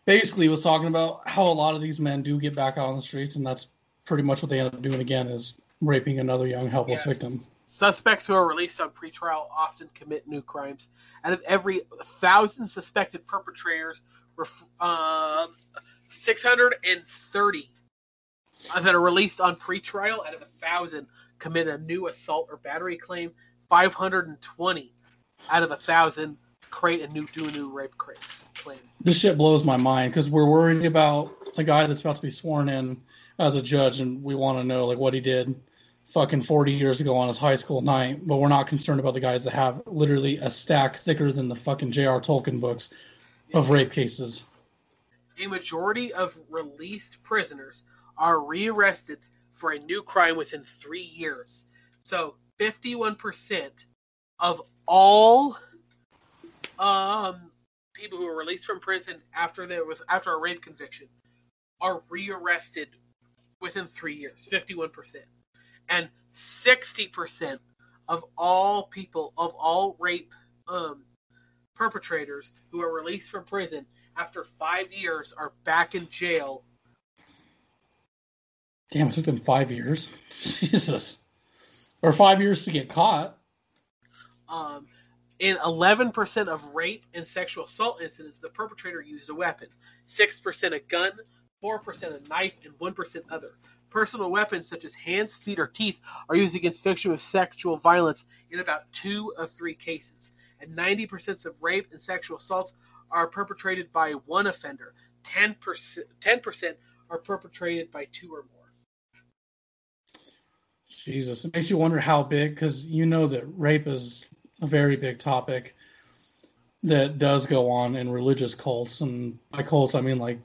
basically, it was talking about how a lot of these men do get back out on the streets, and that's pretty much what they end up doing again is raping another young helpless Yes. victim. Suspects who are released on pretrial often commit new crimes. Out of every thousand suspected perpetrators, ref- um, 630 that are released on pretrial out of a thousand commit a new assault or battery claim. 520 out of a thousand create a new do a new rape claim. This shit blows my mind because we're worried about the guy that's about to be sworn in as a judge, and we want to know like what he did fucking 40 years ago on his high school night, but we're not concerned about the guys that have literally a stack thicker than the fucking J.R. Tolkien books of rape cases. a majority of released prisoners are rearrested for a new crime within three years. So 51% of all um, people who are released from prison after after a rape conviction are rearrested within three years. 51%. And 60% of all people of all rape um, perpetrators who are released from prison after five years are back in jail. Damn, it took them five years. Jesus. Or five years to get caught. Um, in 11% of rape and sexual assault incidents, the perpetrator used a weapon. 6% a gun, 4% a knife, and 1% other. Personal weapons such as hands, feet, or teeth are used against victims of sexual violence in about two of three cases. And 90% of rape and sexual assaults are perpetrated by one offender. 10%, 10% are perpetrated by two or more. Jesus. It makes you wonder how big, because you know that rape is a very big topic that does go on in religious cults. And by cults, I mean like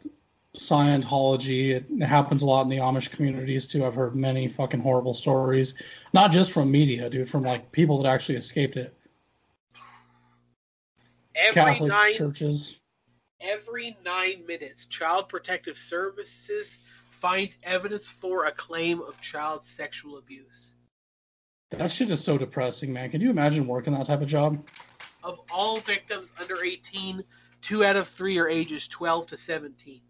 Scientology. It happens a lot in the Amish communities too. I've heard many fucking horrible stories, not just from media, dude, from like people that actually escaped it. Every Catholic nine churches. every nine minutes, Child Protective Services finds evidence for a claim of child sexual abuse. That shit is so depressing, man. Can you imagine working that type of job? Of all victims under 18, two out of three are ages 12 to 17.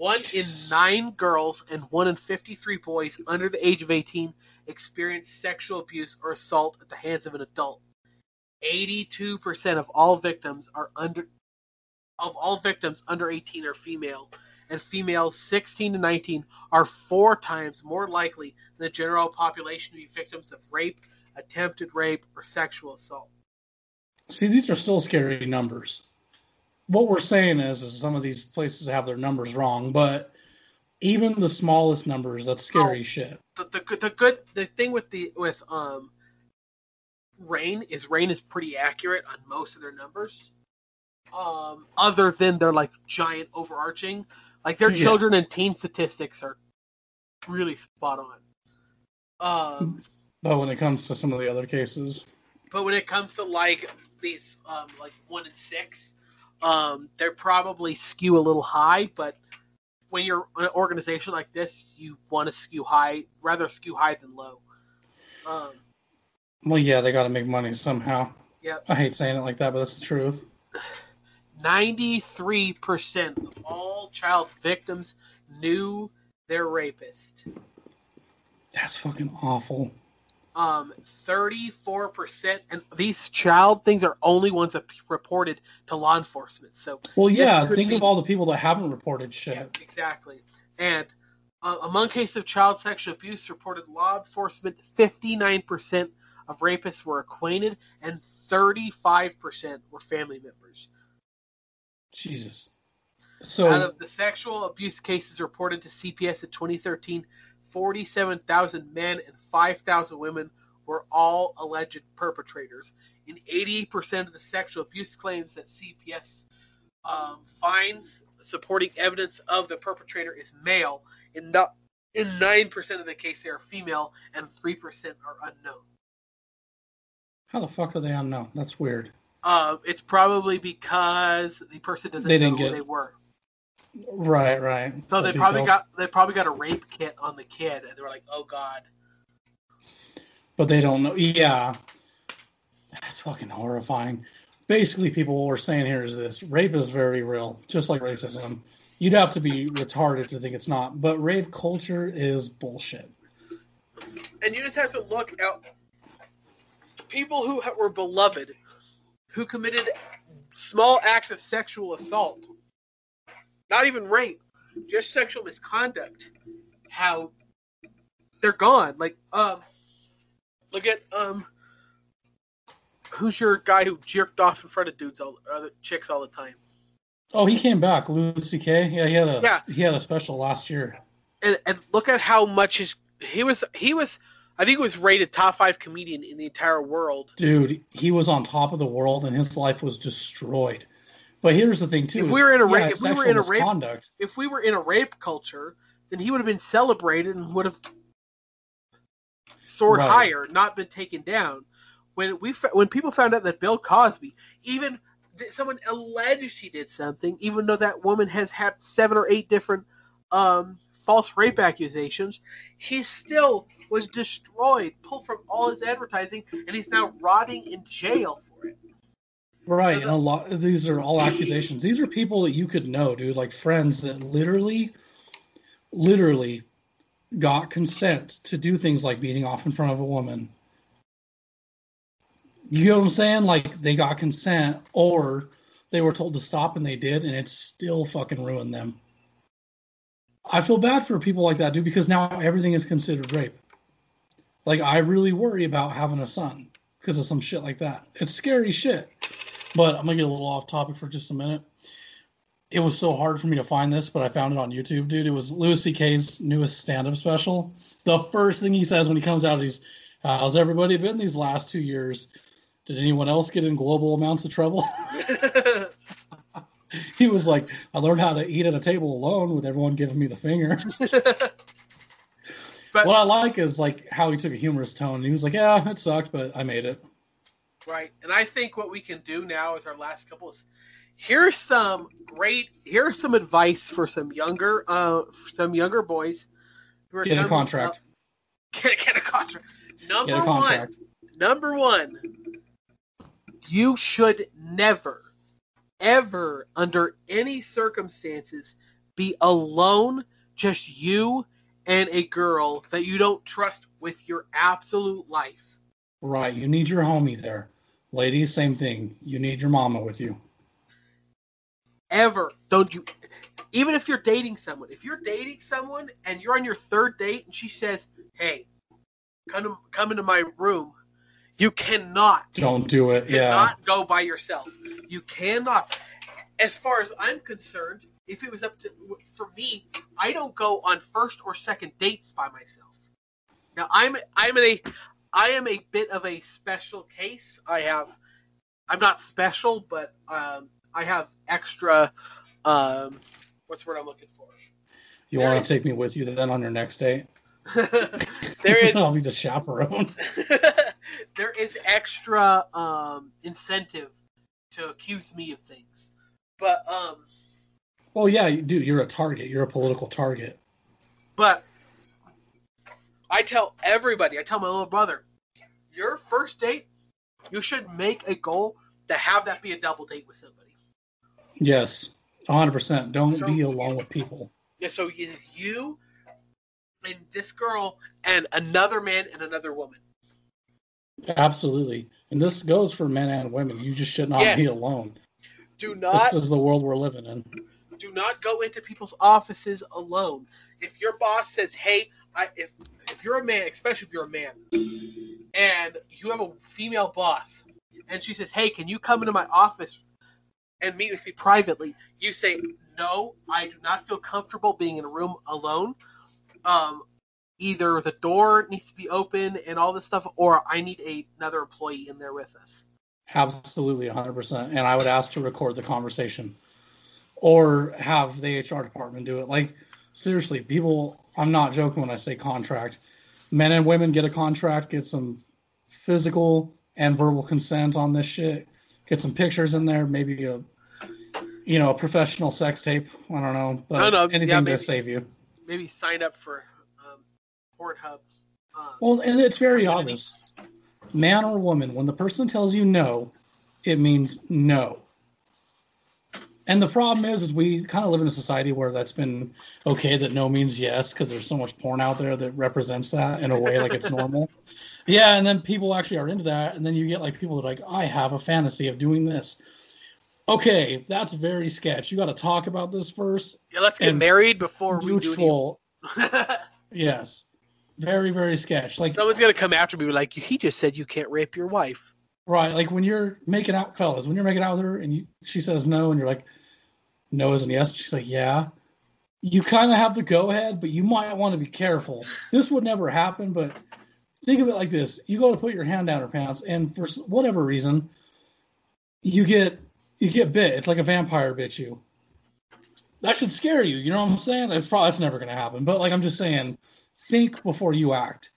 One in nine girls and one in 53 boys under the age of 18 experience sexual abuse or assault at the hands of an adult. 82% of all victims are under of all victims under 18 are female, and females 16 to 19 are four times more likely than the general population to be victims of rape, attempted rape, or sexual assault. See, these are still scary numbers. What we're saying is, is some of these places have their numbers wrong, but even the smallest numbers, that's scary Oh. shit. The, the good- the good the thing with the with um RAINN is RAINN is pretty accurate on most of their numbers. Um, other than their like giant overarching, like their Yeah. children and teen statistics are really spot on. Um, But when it comes to some of the other cases, But when it comes to like these, um, like one and six, um, they're probably skew a little high. But when you're an organization like this, you want to skew high, rather skew high than low. Um, well, yeah, they got to make money somehow. Yep. I hate saying it like that, but that's the truth. Ninety-three percent of all child victims knew their rapist. That's fucking awful. Um, thirty-four percent, and these child things are only ones that reported to law enforcement. So Well, yeah, think be- of all the people that haven't reported shit. Yeah, exactly. And uh, among cases of child sexual abuse reported law enforcement, 59% of rapists were acquainted and 35% were family members. Jesus. So, Out of the sexual abuse cases reported to CPS in 2013, 47,000 men and 5,000 women were all alleged perpetrators. In 88% of the sexual abuse claims that CPS um, finds supporting evidence of the perpetrator is male. In, no, in 9% of the case, they are female, and 3% are unknown. how the fuck are they unknown? That's weird. uh, it's probably because the person doesn't They know didn't who get- they were. Right, right. So Full they probably details. got they probably got a rape kit on the kid, and they were like, "Oh God." but they don't know. Yeah, that's fucking horrifying. Basically, people what we're saying here is this: rape is very real, just like racism. You'd have to be retarded to think it's not, but rape culture is bullshit. and you just have to look at people who were beloved, who committed small acts of sexual assault, not even rape, just sexual misconduct. How they're gone. Like, um, look at um, who's your guy who jerked off in front of dudes, all other chicks all the time? Oh, he came back, Louis C.K. Yeah, he had a Yeah. he had a special last year. and and look at how much his he was he was I think he was rated top five comedian in the entire world. Dude, he was on top of the world, and his life was destroyed. But here's the thing, too: If we were in a yeah, rape- it's if we were in a rape-. If we were in a rape culture, then he would have been celebrated and would have soared Right. higher, not been taken down. When we when people found out that Bill Cosby, even someone alleged he did something, even though that woman has had seven or eight different um, false rape accusations, he still was destroyed, pulled from all his advertising, and he's now rotting in jail for it. Right, and a lot. These are all accusations. These are people that you could know, dude, like friends that literally, literally, got consent to do things like beating off in front of a woman. You know what I'm saying? Like they got consent, or they were told to stop and they did, and it still fucking ruined them. I feel bad for people like that, dude, because now everything is considered rape. Like I really worry about having a son because of some shit like that. It's scary shit. But I'm gonna get a little off topic for just a minute. It was so hard for me to find this, but I found it on YouTube, dude. It was Louis C.K.'s newest stand-up special. The first thing he says when he comes out is, "How's everybody been these last two years? Did anyone else get in global amounts of trouble?" he was like, "I learned how to eat at a table alone with everyone giving me the finger." But- what I like is like how he took a humorous tone. He was like, "Yeah, it sucked, but I made it." Right. And I think what we can do now with our last couple is here's some great here's some advice for some younger uh some younger boys who are Get a up- Get, get a contract. Number Get a contract. one. Number one. You should never, ever, under any circumstances, be alone, just you and a girl that you don't trust with your absolute life. Right. You need your homie there. Ladies, same thing. You need your mama with you. ever don't you even if you're dating someone if you're dating someone and you're on your third date and she says hey come to, come into my room you cannot Don't do it. Yeah. cannot go by yourself you cannot as far as i'm concerned if it was up to for me i don't go on first or second dates by myself now i'm i'm in a i am a bit of a special case i have i'm not special but um i have extra um what's the word i'm looking for You there want is- to take me with you then on your next date? there is I'll be the chaperone. there is extra um incentive to accuse me of things but um Well, yeah, you- dude, you're a target. You're a political target. But I tell everybody, I tell my little brother, your first date, you should make a goal to have that be a double date with somebody. Yes, 100%. Don't So- be alone with people. Yeah, so it's you and this girl and another man and another woman. Absolutely. And this goes for men and women. You just should not Yes. be alone. Do not This is the world we're living in. do not go into people's offices alone. If your boss says, "Hey, I, if if you're a man, especially if you're a man, and you have a female boss, and she says, "Hey, can you come into my office and meet with me privately?" You say, "No, I do not feel comfortable being in a room alone. Um, either the door needs to be open and all this stuff, or I need a, another employee in there with us." Absolutely, 100%. And I would ask to record the conversation or have the HR department do it. Like, seriously, people, I'm not joking when I say contract. Men and women get a contract, get some physical and verbal consent on this shit. get some pictures in there, maybe a you know a professional sex tape. I don't know, but don't know, anything yeah, to save you. Maybe sign up for um, Pornhub. Um, Well, and it's very obvious. Man or woman, when the person tells you no, it means no. And the problem is, is we kind of live in a society where that's been okay that no means yes because there's so much porn out there that represents that in a way like it's normal. Yeah, and then people actually are into that, and then you get like people that are like, I have a fantasy of doing this. Okay, that's very sketch. You got to talk about this first. yeah, let's get married before we do Mutual, any- yes, very very sketch. Like Someone's gonna come after me like he just said you can't rape your wife. Right, like when you're making out, fellas, when you're making out with her and you, she says no, and you're like, no isn't yes. She's like, yeah. You kind of have the go ahead, but you might want to be careful. This would never happen, but think of it like this: you go to put your hand down her pants, and for whatever reason, you get you get bit. It's like a vampire bit you. That should scare you. You know what I'm saying? It's probably that's never going to happen. But like I'm just saying, think before you act.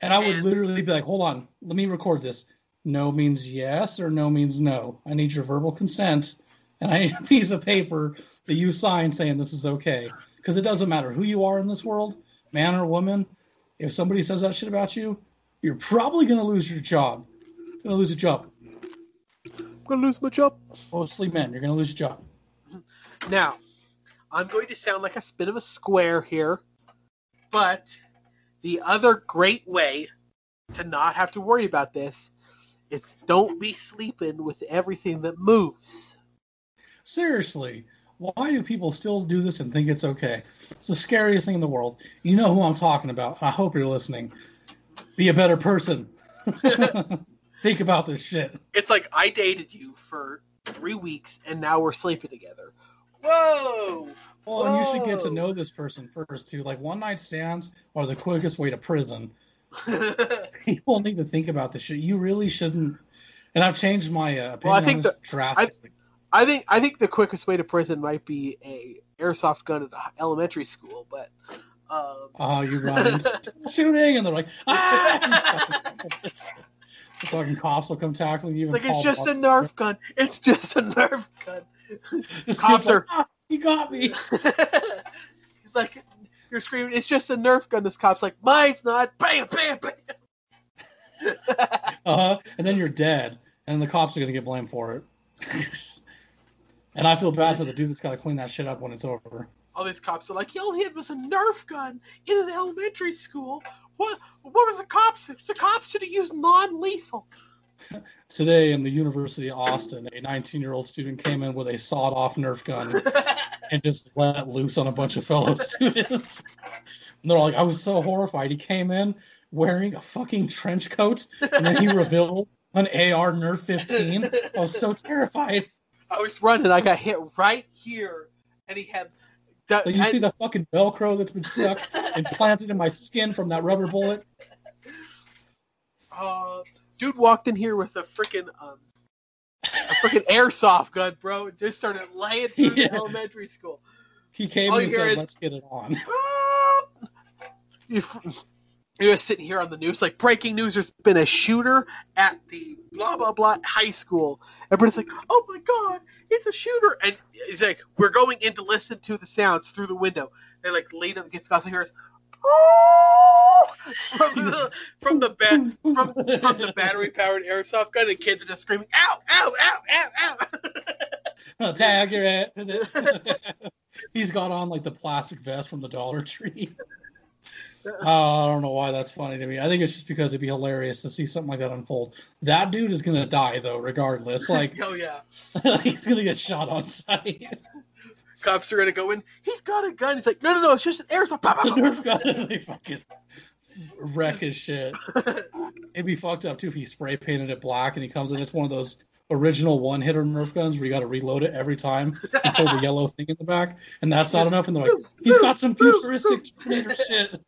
And I would literally be like, hold on, let me record this. No means yes or no means no. I need your verbal consent and I need a piece of paper that you sign saying this is okay. Because it doesn't matter who you are in this world, man or woman. If somebody says that shit about you, you're probably going to lose your job. Going to lose a job. I'm gonna lose my job. Mostly men. You're going to lose your job. Now, I'm going to sound like a bit of a square here, but the other great way to not have to worry about this is don't be sleeping with everything that moves. Seriously, why do people still do this and think it's okay? It's the scariest thing in the world. You know who I'm talking about. I hope you're listening. Be a better person. think about this shit. It's like I dated you for three weeks and now we're sleeping together. Whoa! Well, and you should get to know this person first too. Like one night stands are the quickest way to prison. People need to think about this shit. You really shouldn't. And I've changed my uh, opinion Well, I on think this the- drastically. I think I think the quickest way to prison might be a airsoft gun at elementary school, but um, Oh, you're into shooting, and they're like, ah! the fucking cops will come tackling you. like it's just a Nerf gun. It's just a Nerf gun. Cops kid's like, are- "Ah, he got me. He's like, you're screaming. It's just a Nerf gun. This cop's like, mine's not. Bam, bam, bam. Uh-huh. And then you're dead, and the cops are gonna get blamed for it. and I feel bad for the dude that's got to clean that shit up when it's over. All these cops are like, he had was a Nerf gun in an elementary school. What? What was the cops? The cops should have used non-lethal. Today in the University of Austin, a 19-year-old student came in with a sawed-off Nerf gun and just let loose on a bunch of fellow students. And they're like, I was so horrified. He came in wearing a fucking trench coat, and then he revealed an AR Nerf 15. I was so terrified. I was running. I got hit right here, and he had. Like, you see the fucking Velcro that's been stuck and planted in my skin from that rubber bullet. uh, dude walked in here with a freaking um, a freaking airsoft gun, bro. Just started laying through Yeah. the elementary school. He came All and said, is- "Let's get it on." You're sitting here on the news, like breaking news. There's been a shooter at the blah blah blah high school. Everybody's like, "Oh my god, it's a shooter!" And he's like, "We're going in to listen to the sounds through the window." They like lean up against the house and hears Oh! from the from the ba- from, from the battery powered airsoft gun, the kids are just screaming, "Ow! Ow! Ow! Ow! Ow!" Tag you're it. He's got on like the plastic vest from the Dollar Tree. Oh, I don't know why that's funny to me. I think it's just because it'd be hilarious to see something like that unfold. That dude is gonna die though, regardless. Like oh yeah, he's gonna get shot on sight. Cops are gonna go in. He's got a gun. He's like, "No, no, no! It's just an airsoft." It's a Nerf gun. they fucking wreck his shit. It'd be fucked up too if he spray painted it black and he comes in. It's one of those original one hitter Nerf guns where you got to reload it every time and pull the yellow thing in the back, and that's not enough. And they're like, he's got some futuristic Terminator shit.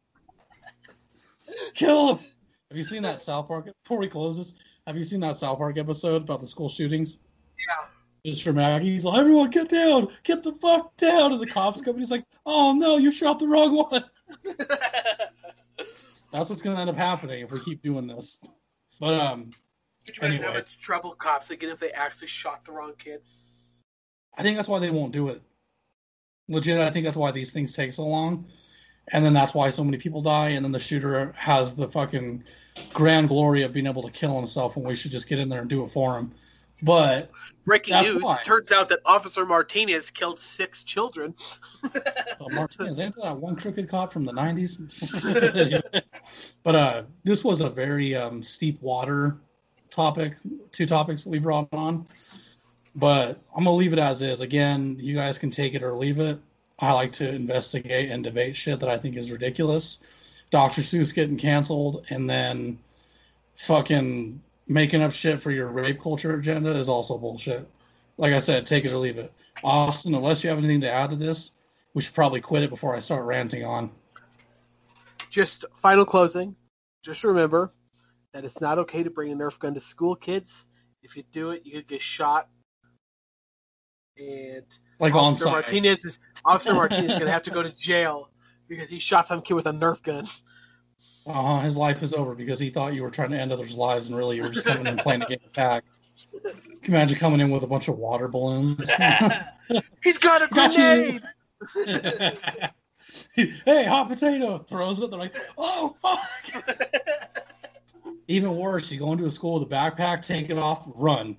Kill him. Have you seen that South Park? Before we close this, have you seen that South Park episode about the school shootings? Yeah. Just for Maggie, he's like, everyone get down, get the fuck down. And the cops come and he's like, oh no, you shot the wrong one. That's what's gonna end up happening if we keep doing this. But um, Could you imagine how Anyway. much trouble cops again if they actually shot the wrong kid? I think that's why they won't do it. Legit, I think that's why these things take so long. And then that's why so many people die. And then the shooter has the fucking grand glory of being able to kill himself when we should just get in there and do it for him. But Breaking news: why. Turns out that Officer Martinez killed six children. uh, Martinez, ain't that one crooked cop from the 90s? but uh, this was a very um, steep water topic, two topics that we brought on. But I'm going to leave it as is. Again, you guys can take it or leave it. I like to investigate and debate shit that I think is ridiculous. Dr. Seuss getting canceled and then fucking making up shit for your rape culture agenda is also bullshit. Like I said, take it or leave it. Austin, unless you have anything to add to this, we should probably quit it before I start ranting on. Just final closing. Just remember that it's not okay to bring a Nerf gun to school, kids. If you do it, you could get shot. And Like on Officer site. Martinez is Officer Martinez is gonna have to go to jail because he shot some kid with a Nerf gun. Uh-huh, his life is over because he thought you were trying to end others' lives and really you were just coming in playing a game of tag. Can you imagine coming in with a bunch of water balloons? He's got a Got grenade. hey, hot potato! Throws it. They're like, oh, fuck. Even worse, you go into a school with a backpack, take it off, run.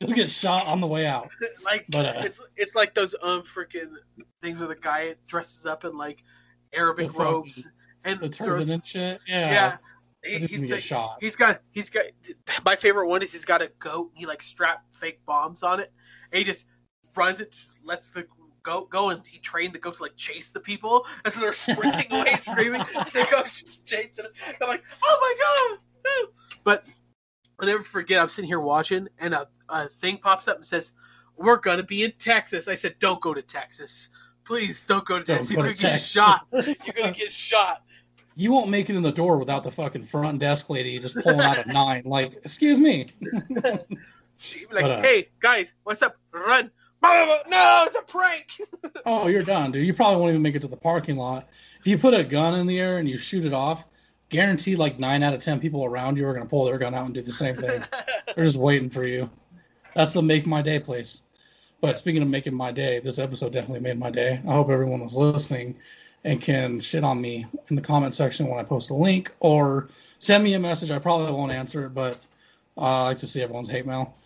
You'll get shot on the way out. like But, uh, it's it's like those um freaking things where the guy dresses up in like Arabic The robes and The turban and shit. Yeah. yeah. He- he's, like- shot. he's got he's got my favorite one is he's got a goat. He like strapped fake bombs on it. And he just runs it, lets the goat go, and he trained the goat to like chase the people. And so they're sprinting away, screaming. The goat's chasing. it. I'm like, oh my god! But I'll never forget. I'm sitting here watching, and a, a thing pops up and says, "We're gonna be in Texas." I said, "Don't go to Texas." Please don't go to Don't Texas. go You're gonna get shot. You're gonna get shot. You won't make it in the door without the fucking front desk lady just pulling out a nine. Like, excuse me. Like, But, uh, hey guys, what's up? Run! No, it's a prank. Oh, you're done, dude. You probably won't even make it to the parking lot. If you put a gun in the air and you shoot it off, guaranteed like nine out of ten people around you are going to pull their gun out and do the same thing. They're just waiting for you. That's the make my day place. But speaking of making my day, this episode definitely made my day. I hope everyone was listening and can shit on me in the comment section when I post the link or send me a message. I probably won't answer it, but uh, I like to see everyone's hate mail.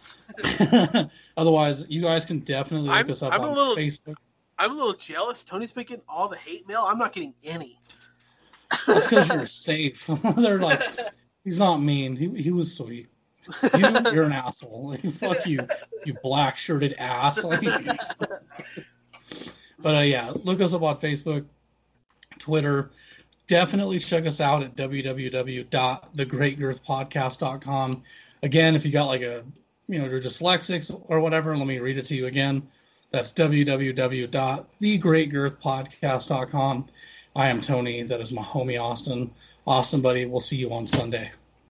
Otherwise, you guys can definitely look I'm- us up I'm a on little- Facebook. I'm a little jealous. Tony's been getting all the hate mail. I'm not getting any. That's because you're safe. They're like, he's not mean. He, he was sweet. You, you're an asshole. Fuck you, you black shirted ass. But uh, yeah, look us up on Facebook, Twitter. Definitely check us out at www.thegreatgirthpodcast.com. Again, if you got like a, you know, you're dyslexics or whatever, let me read it to you again. That's www.thegreatgirthpodcast.com. I am Tony. That is my homie Austin. Austin, buddy, we'll see you on Sunday.